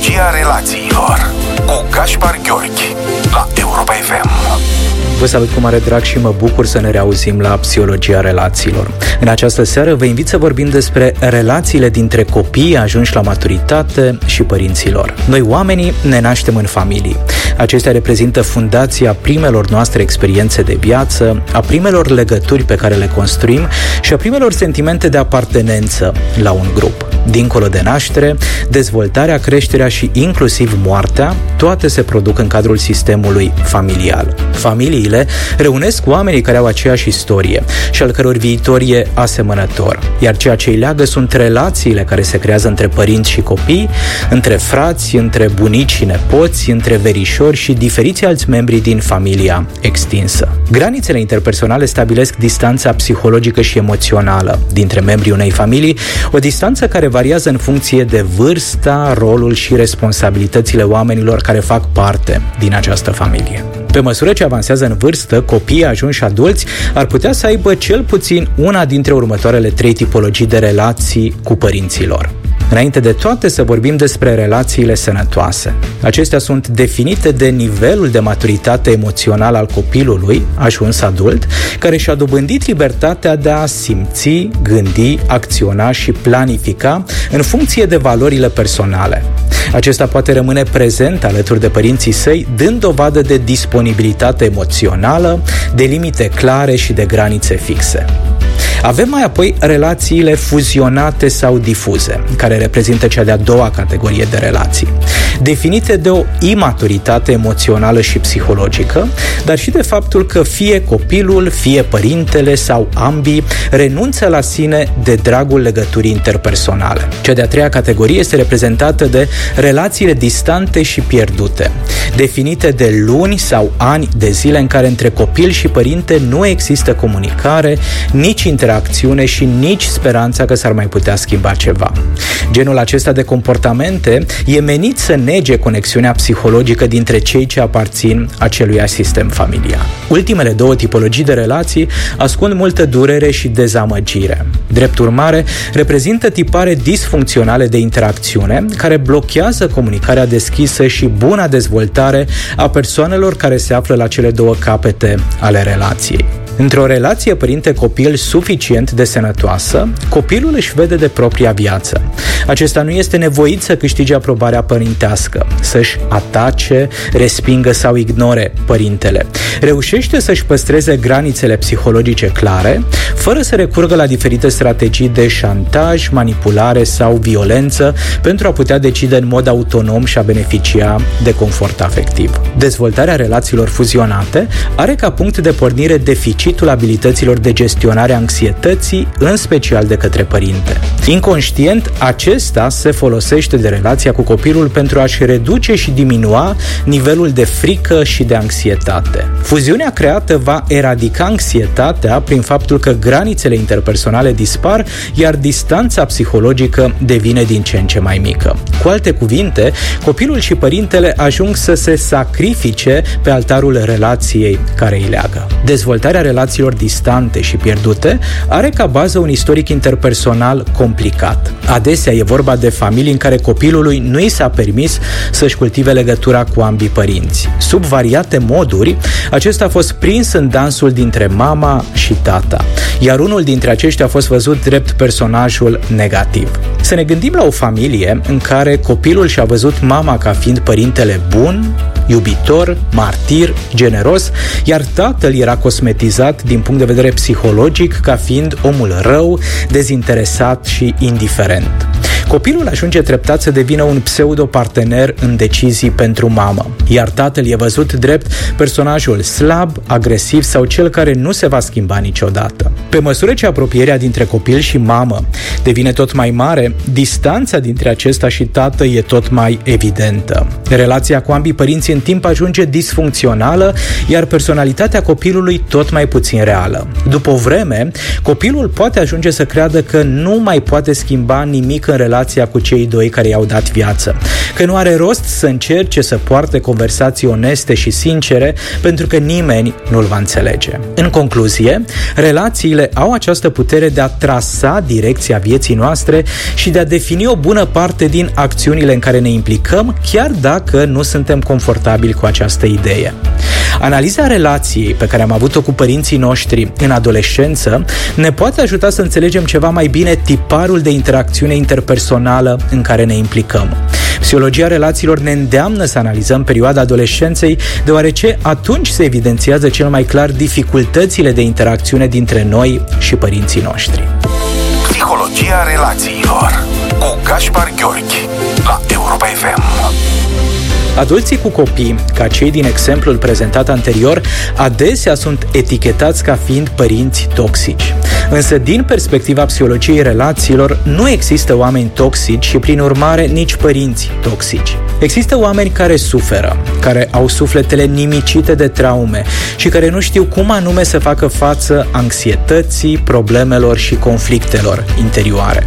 Psihologia relațiilor cu Gaspar Gheorghi la Europa FM. Vă salut cu mare drag și mă bucur să ne reauzim la Psihologia Relațiilor. În această seară vă invit să vorbim despre relațiile dintre copii ajunși la maturitate și părinților. Noi oamenii ne naștem în familii. Acestea reprezintă fundația primelor noastre experiențe de viață, a primelor legături pe care le construim și a primelor sentimente de apartenență la un grup. Dincolo de naștere, dezvoltarea, creșterea și inclusiv moartea, toate se produc în cadrul sistemului familial. Familiile reunesc oamenii care au aceeași istorie și al căror viitor e asemănător, iar ceea ce îi leagă sunt relațiile care se creează între părinți și copii, între frați, între bunici și nepoți, între verișori și diferiți alți membri din familia extinsă. Granițele interpersonale stabilesc distanța psihologică și emoțională dintre membrii unei familii, o distanță care variază în funcție de vârsta, rolul și responsabilitățile oamenilor care fac parte din această familie. Pe măsură ce avansează în vârstă, copiii ajunși adulți ar putea să aibă cel puțin una dintre următoarele trei tipologii de relații cu părinților. Înainte de toate să vorbim despre relațiile sănătoase. Acestea sunt definite de nivelul de maturitate emoțională al copilului, ajuns adult, care și-a dobândit libertatea de a simți, gândi, acționa și planifica în funcție de valorile personale. Acesta poate rămâne prezent alături de părinții săi, dând dovadă de disponibilitate emoțională, de limite clare și de granițe fixe. Avem mai apoi relațiile fuzionate sau difuze, care reprezintă cea de-a doua categorie de relații, definite de o imaturitate emoțională și psihologică, dar și de faptul că fie copilul, fie părintele sau ambii renunță la sine de dragul legăturii interpersonale. Cea de-a treia categorie este reprezentată de relațiile distante și pierdute, definite de luni sau ani de zile în care între copil și părinte nu există comunicare, nici interacțiune și nici speranța că s-ar mai putea schimba ceva. Genul acesta de comportamente e menit să nege conexiunea psihologică dintre cei ce aparțin acelui sistem familial. Ultimele două tipologii de relații ascund multă durere și dezamăgire. Drept urmare, reprezintă tipare disfuncționale de interacțiune care blochează comunicarea deschisă și buna dezvoltare a persoanelor care se află la cele două capete ale relației. Într-o relație părinte-copil suficient de sănătoasă, copilul își vede de propria viață. Acesta nu este nevoit să câștige aprobarea părintească, să-și atace, respingă sau ignore părintele. Reușește să-și păstreze granițele psihologice clare, fără să recurgă la diferite strategii de șantaj, manipulare sau violență pentru a putea decide în mod autonom și a beneficia de confort afectiv. Dezvoltarea relațiilor fuzionate are ca punct de pornire deficit deficitul abilităților de gestionare a anxietății, în special de către părinte. Inconștient, acesta se folosește de relația cu copilul pentru a-și reduce și diminua nivelul de frică și de anxietate. Fuziunea creată va eradica anxietatea prin faptul că granițele interpersonale dispar, iar distanța psihologică devine din ce în ce mai mică. Cu alte cuvinte, copilul și părintele ajung să se sacrifice pe altarul relației care îi leagă. Dezvoltarea relațiilor distante și pierdute are ca bază un istoric interpersonal complicat. Adesea e vorba de familii în care copilului nu i s-a permis să-și cultive legătura cu ambii părinți. Sub variate moduri, acesta a fost prins în dansul dintre mama și tata, iar unul dintre aceștia a fost văzut drept personajul negativ. Să ne gândim la o familie în care copilul și-a văzut mama ca fiind părintele bun, iubitor, martir, generos, iar tatăl era cosmetizat din punct de vedere psihologic ca fiind omul rău, dezinteresat și indiferent. Copilul ajunge treptat să devină un pseudo-partener în decizii pentru mamă, iar tatăl e văzut drept personajul slab, agresiv sau cel care nu se va schimba niciodată. Pe măsură ce apropierea dintre copil și mamă devine tot mai mare, distanța dintre acesta și tată e tot mai evidentă. Relația cu ambii părinți în timp ajunge disfuncțională, iar personalitatea copilului tot mai puțin reală. După o vreme, copilul poate ajunge să creadă că nu mai poate schimba nimic în relația cu cei doi care i-au dat viață, că nu are rost să încerce să poarte conversații oneste și sincere, pentru că nimeni nu-l va înțelege. În concluzie, relațiile au această putere de a trasa direcția vieții noastre și de a defini o bună parte din acțiunile în care ne implicăm, chiar dacă nu suntem confortabili cu această idee. Analiza relației pe care am avut-o cu părinții noștri în adolescență ne poate ajuta să înțelegem ceva mai bine tiparul de interacțiune interpersonală în care ne implicăm. Psihologia relațiilor ne îndeamnă să analizăm perioada adolescenței, deoarece atunci se evidențiază cel mai clar dificultățile de interacțiune dintre noi și părinții noștri. Psihologia relațiilor cu Gaspar Gheorghi la Europa FM. Adulții cu copii, ca cei din exemplul prezentat anterior, adesea sunt etichetați ca fiind părinți toxici. Însă, din perspectiva psihologiei relațiilor, nu există oameni toxici și, prin urmare, nici părinți toxici. Există oameni care suferă, care au sufletele nimicite de traume și care nu știu cum anume să facă față anxietății, problemelor și conflictelor interioare.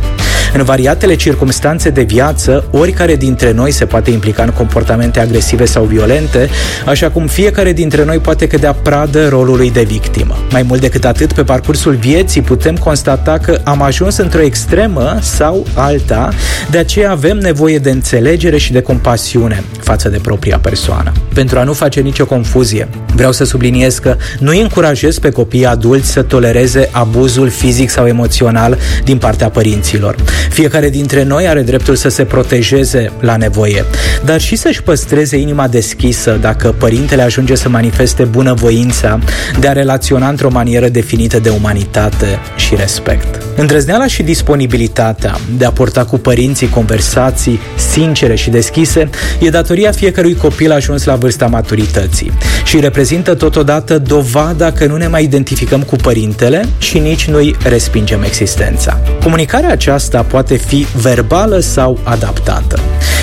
În variatele circumstanțe de viață, oricare dintre noi se poate implica în comportamente agresive sau violente, așa cum fiecare dintre noi poate cădea pradă rolului de victimă. Mai mult decât atât, pe parcursul vieții putem constata că am ajuns într-o extremă sau alta, de aceea avem nevoie de înțelegere și de compasiune față de propria persoană. Pentru a nu face nicio confuzie, vreau să subliniez că nu îi încurajez pe copiii adulți să tolereze abuzul fizic sau emoțional din partea părinților. Fiecare dintre noi are dreptul să se protejeze la nevoie, dar și să-și păstreze inima deschisă dacă părintele ajunge să manifeste bunăvoința de a relaționa într-o manieră definită de umanitate și respect. Îndrăzneala și disponibilitatea de a porta cu părinții conversații sincere și deschise e datoria fiecărui copil ajuns la vârsta maturității și reprezintă totodată dovada că nu ne mai identificăm cu părintele și nici nu-i respingem existența. Comunicarea aceasta poate fi verbală sau adaptată.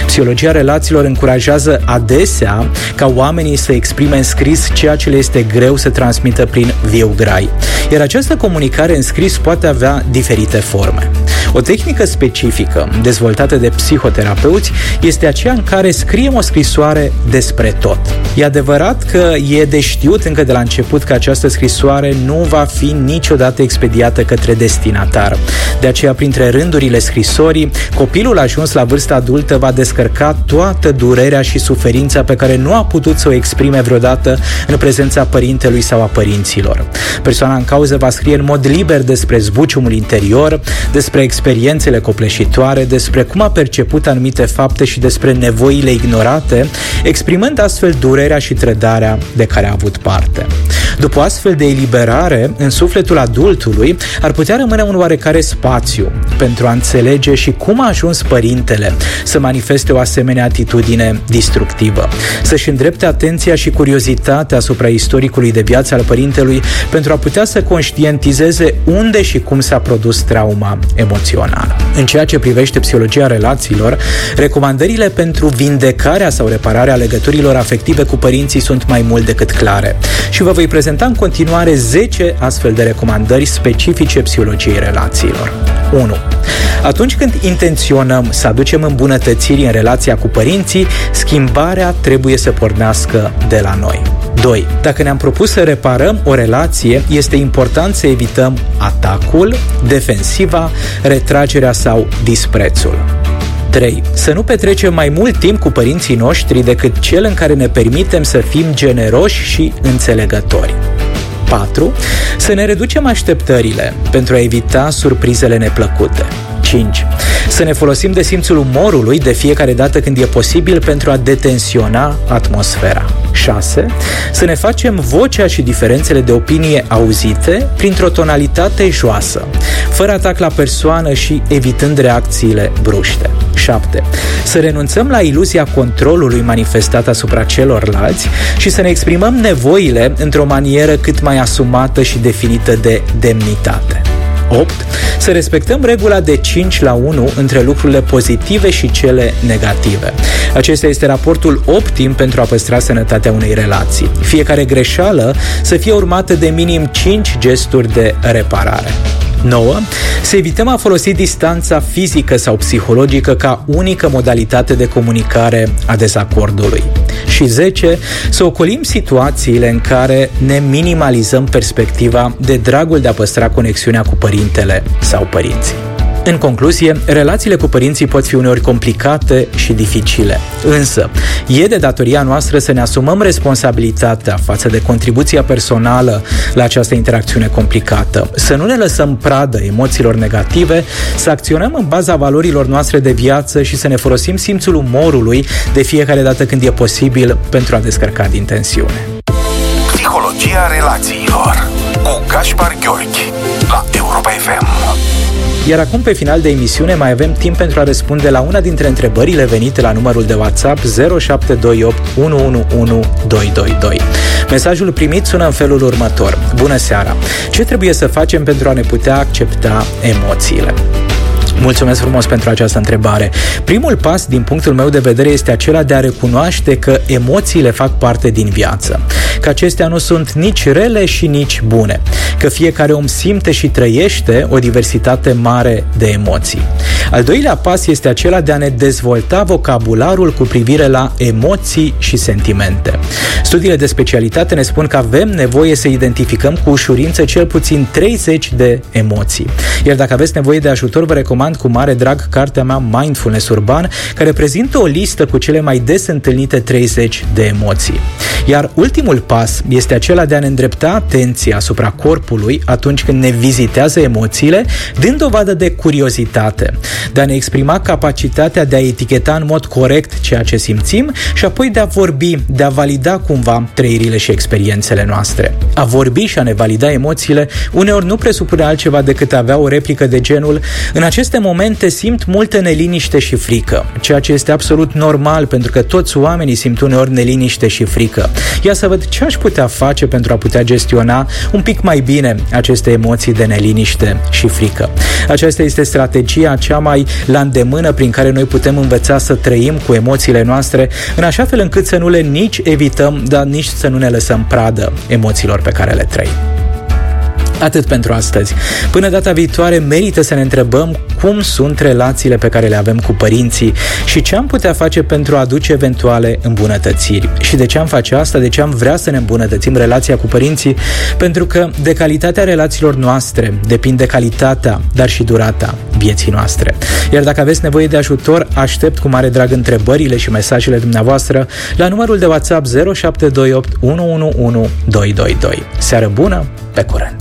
Psihologia relațiilor încurajează adesea ca oamenii să exprime în scris ceea ce le este greu să transmită prin viu grai. Iar această comunicare în scris poate avea diferite forme. O tehnică specifică dezvoltată de psihoterapeuți este aceea în care scriem o scrisoare despre tot. E adevărat că e de știut încă de la început că această scrisoare nu va fi niciodată expediată către destinatar. De aceea, printre rândurile scrisorii, copilul ajuns la vârsta adultă va descărca toată durerea și suferința pe care nu a putut să o exprime vreodată în prezența părintelui sau a părinților. Persoana în cauză va scrie în mod liber despre zbuciumul interior, despre experiențele copleșitoare, despre cum a perceput anumite fapte și despre nevoile ignorate, exprimând astfel durerea și trădarea de care a avut parte. După astfel de eliberare, în sufletul adultului ar putea rămâne un oarecare spațiu pentru a înțelege și cum a ajuns părintele să manifeste o asemenea atitudine distructivă, să-și îndrepte atenția și curiozitatea asupra istoricului de viață al părintelui pentru a putea să conștientizeze unde și cum s-a produs trauma emoțională. În ceea ce privește psihologia relațiilor, recomandările pentru vindecarea sau repararea legăturilor afective cu părinții sunt mai mult decât clare și vă voi prezenta în continuare 10 astfel de recomandări specifice psihologiei relațiilor. 1. Atunci când intenționăm să aducem îmbunătățiri în relația cu părinții, schimbarea trebuie să pornească de la noi. 2. Dacă ne-am propus să reparăm o relație, este important să evităm atacul, defensiva, retragerea sau disprețul. 3. Să nu petrecem mai mult timp cu părinții noștri decât cel în care ne permitem să fim generoși și înțelegători. 4. Să ne reducem așteptările pentru a evita surprizele neplăcute. 5. Să ne folosim de simțul umorului de fiecare dată când e posibil pentru a detensiona atmosfera. 6. Să ne facem vocea și diferențele de opinie auzite printr-o tonalitate joasă, fără atac la persoană și evitând reacțiile bruște. 7. Să renunțăm la iluzia controlului manifestat asupra celorlalți și să ne exprimăm nevoile într-o manieră cât mai asumată și definită de demnitate. 8. Să respectăm regula de 5 la 1 între lucrurile pozitive și cele negative. Acesta este raportul optim pentru a păstra sănătatea unei relații. Fiecare greșeală să fie urmată de minim 5 gesturi de reparare. 9. Să evităm a folosi distanța fizică sau psihologică ca unică modalitate de comunicare a dezacordului. Și 10. Să ocolim situațiile în care ne minimalizăm perspectiva de dragul de a păstra conexiunea cu părintele sau părinții. În concluzie, relațiile cu părinții pot fi uneori complicate și dificile. Însă, e de datoria noastră să ne asumăm responsabilitatea față de contribuția personală la această interacțiune complicată, să nu ne lăsăm pradă emoțiilor negative, să acționăm în baza valorilor noastre de viață și să ne folosim simțul umorului de fiecare dată când e posibil pentru a descărca din tensiune. Psihologia relațiilor cu Gaspar Gheorghi la Europa FM. Iar acum, pe final de emisiune, mai avem timp pentru a răspunde la una dintre întrebările venite la numărul de WhatsApp 0728 111 222. Mesajul primit sună în felul următor. Bună seara! Ce trebuie să facem pentru a ne putea accepta emoțiile? Mulțumesc frumos pentru această întrebare. Primul pas, din punctul meu de vedere, este acela de a recunoaște că emoțiile fac parte din viață, că acestea nu sunt nici rele și nici bune, că fiecare om simte și trăiește o diversitate mare de emoții. Al doilea pas este acela de a ne dezvolta vocabularul cu privire la emoții și sentimente. Studiile de specialitate ne spun că avem nevoie să identificăm cu ușurință cel puțin 30 de emoții. Iar dacă aveți nevoie de ajutor, vă recomand cu mare drag cartea mea Mindfulness Urban, care prezintă o listă cu cele mai des întâlnite 30 de emoții. Iar ultimul pas este acela de a ne îndrepta atenția asupra corpului atunci când ne vizitează emoțiile, dând dovadă de curiozitate, de a ne exprima capacitatea de a eticheta în mod corect ceea ce simțim și apoi de a vorbi, de a valida cumva trăirile și experiențele noastre. A vorbi și a ne valida emoțiile uneori nu presupune altceva decât a avea o replică de genul în aceste momente simt multă neliniște și frică, ceea ce este absolut normal pentru că toți oamenii simt uneori neliniște și frică. Ia să văd ce aș putea face pentru a putea gestiona un pic mai bine aceste emoții de neliniște și frică. Aceasta este strategia cea mai la îndemână prin care noi putem învăța să trăim cu emoțiile noastre în așa fel încât să nu le nici evităm, dar nici să nu ne lăsăm pradă emoțiilor pe care le trăim. Atât pentru astăzi. Până data viitoare, merită să ne întrebăm cum sunt relațiile pe care le avem cu părinții și ce am putea face pentru a aduce eventuale îmbunătățiri. Și de ce am face asta? De ce am vrea să ne îmbunătățim relația cu părinții? Pentru că de calitatea relațiilor noastre depinde calitatea, dar și durata vieții noastre. Iar dacă aveți nevoie de ajutor, aștept cu mare drag întrebările și mesajele dumneavoastră la numărul de WhatsApp 0728 111 222. Seară bună, pe curând!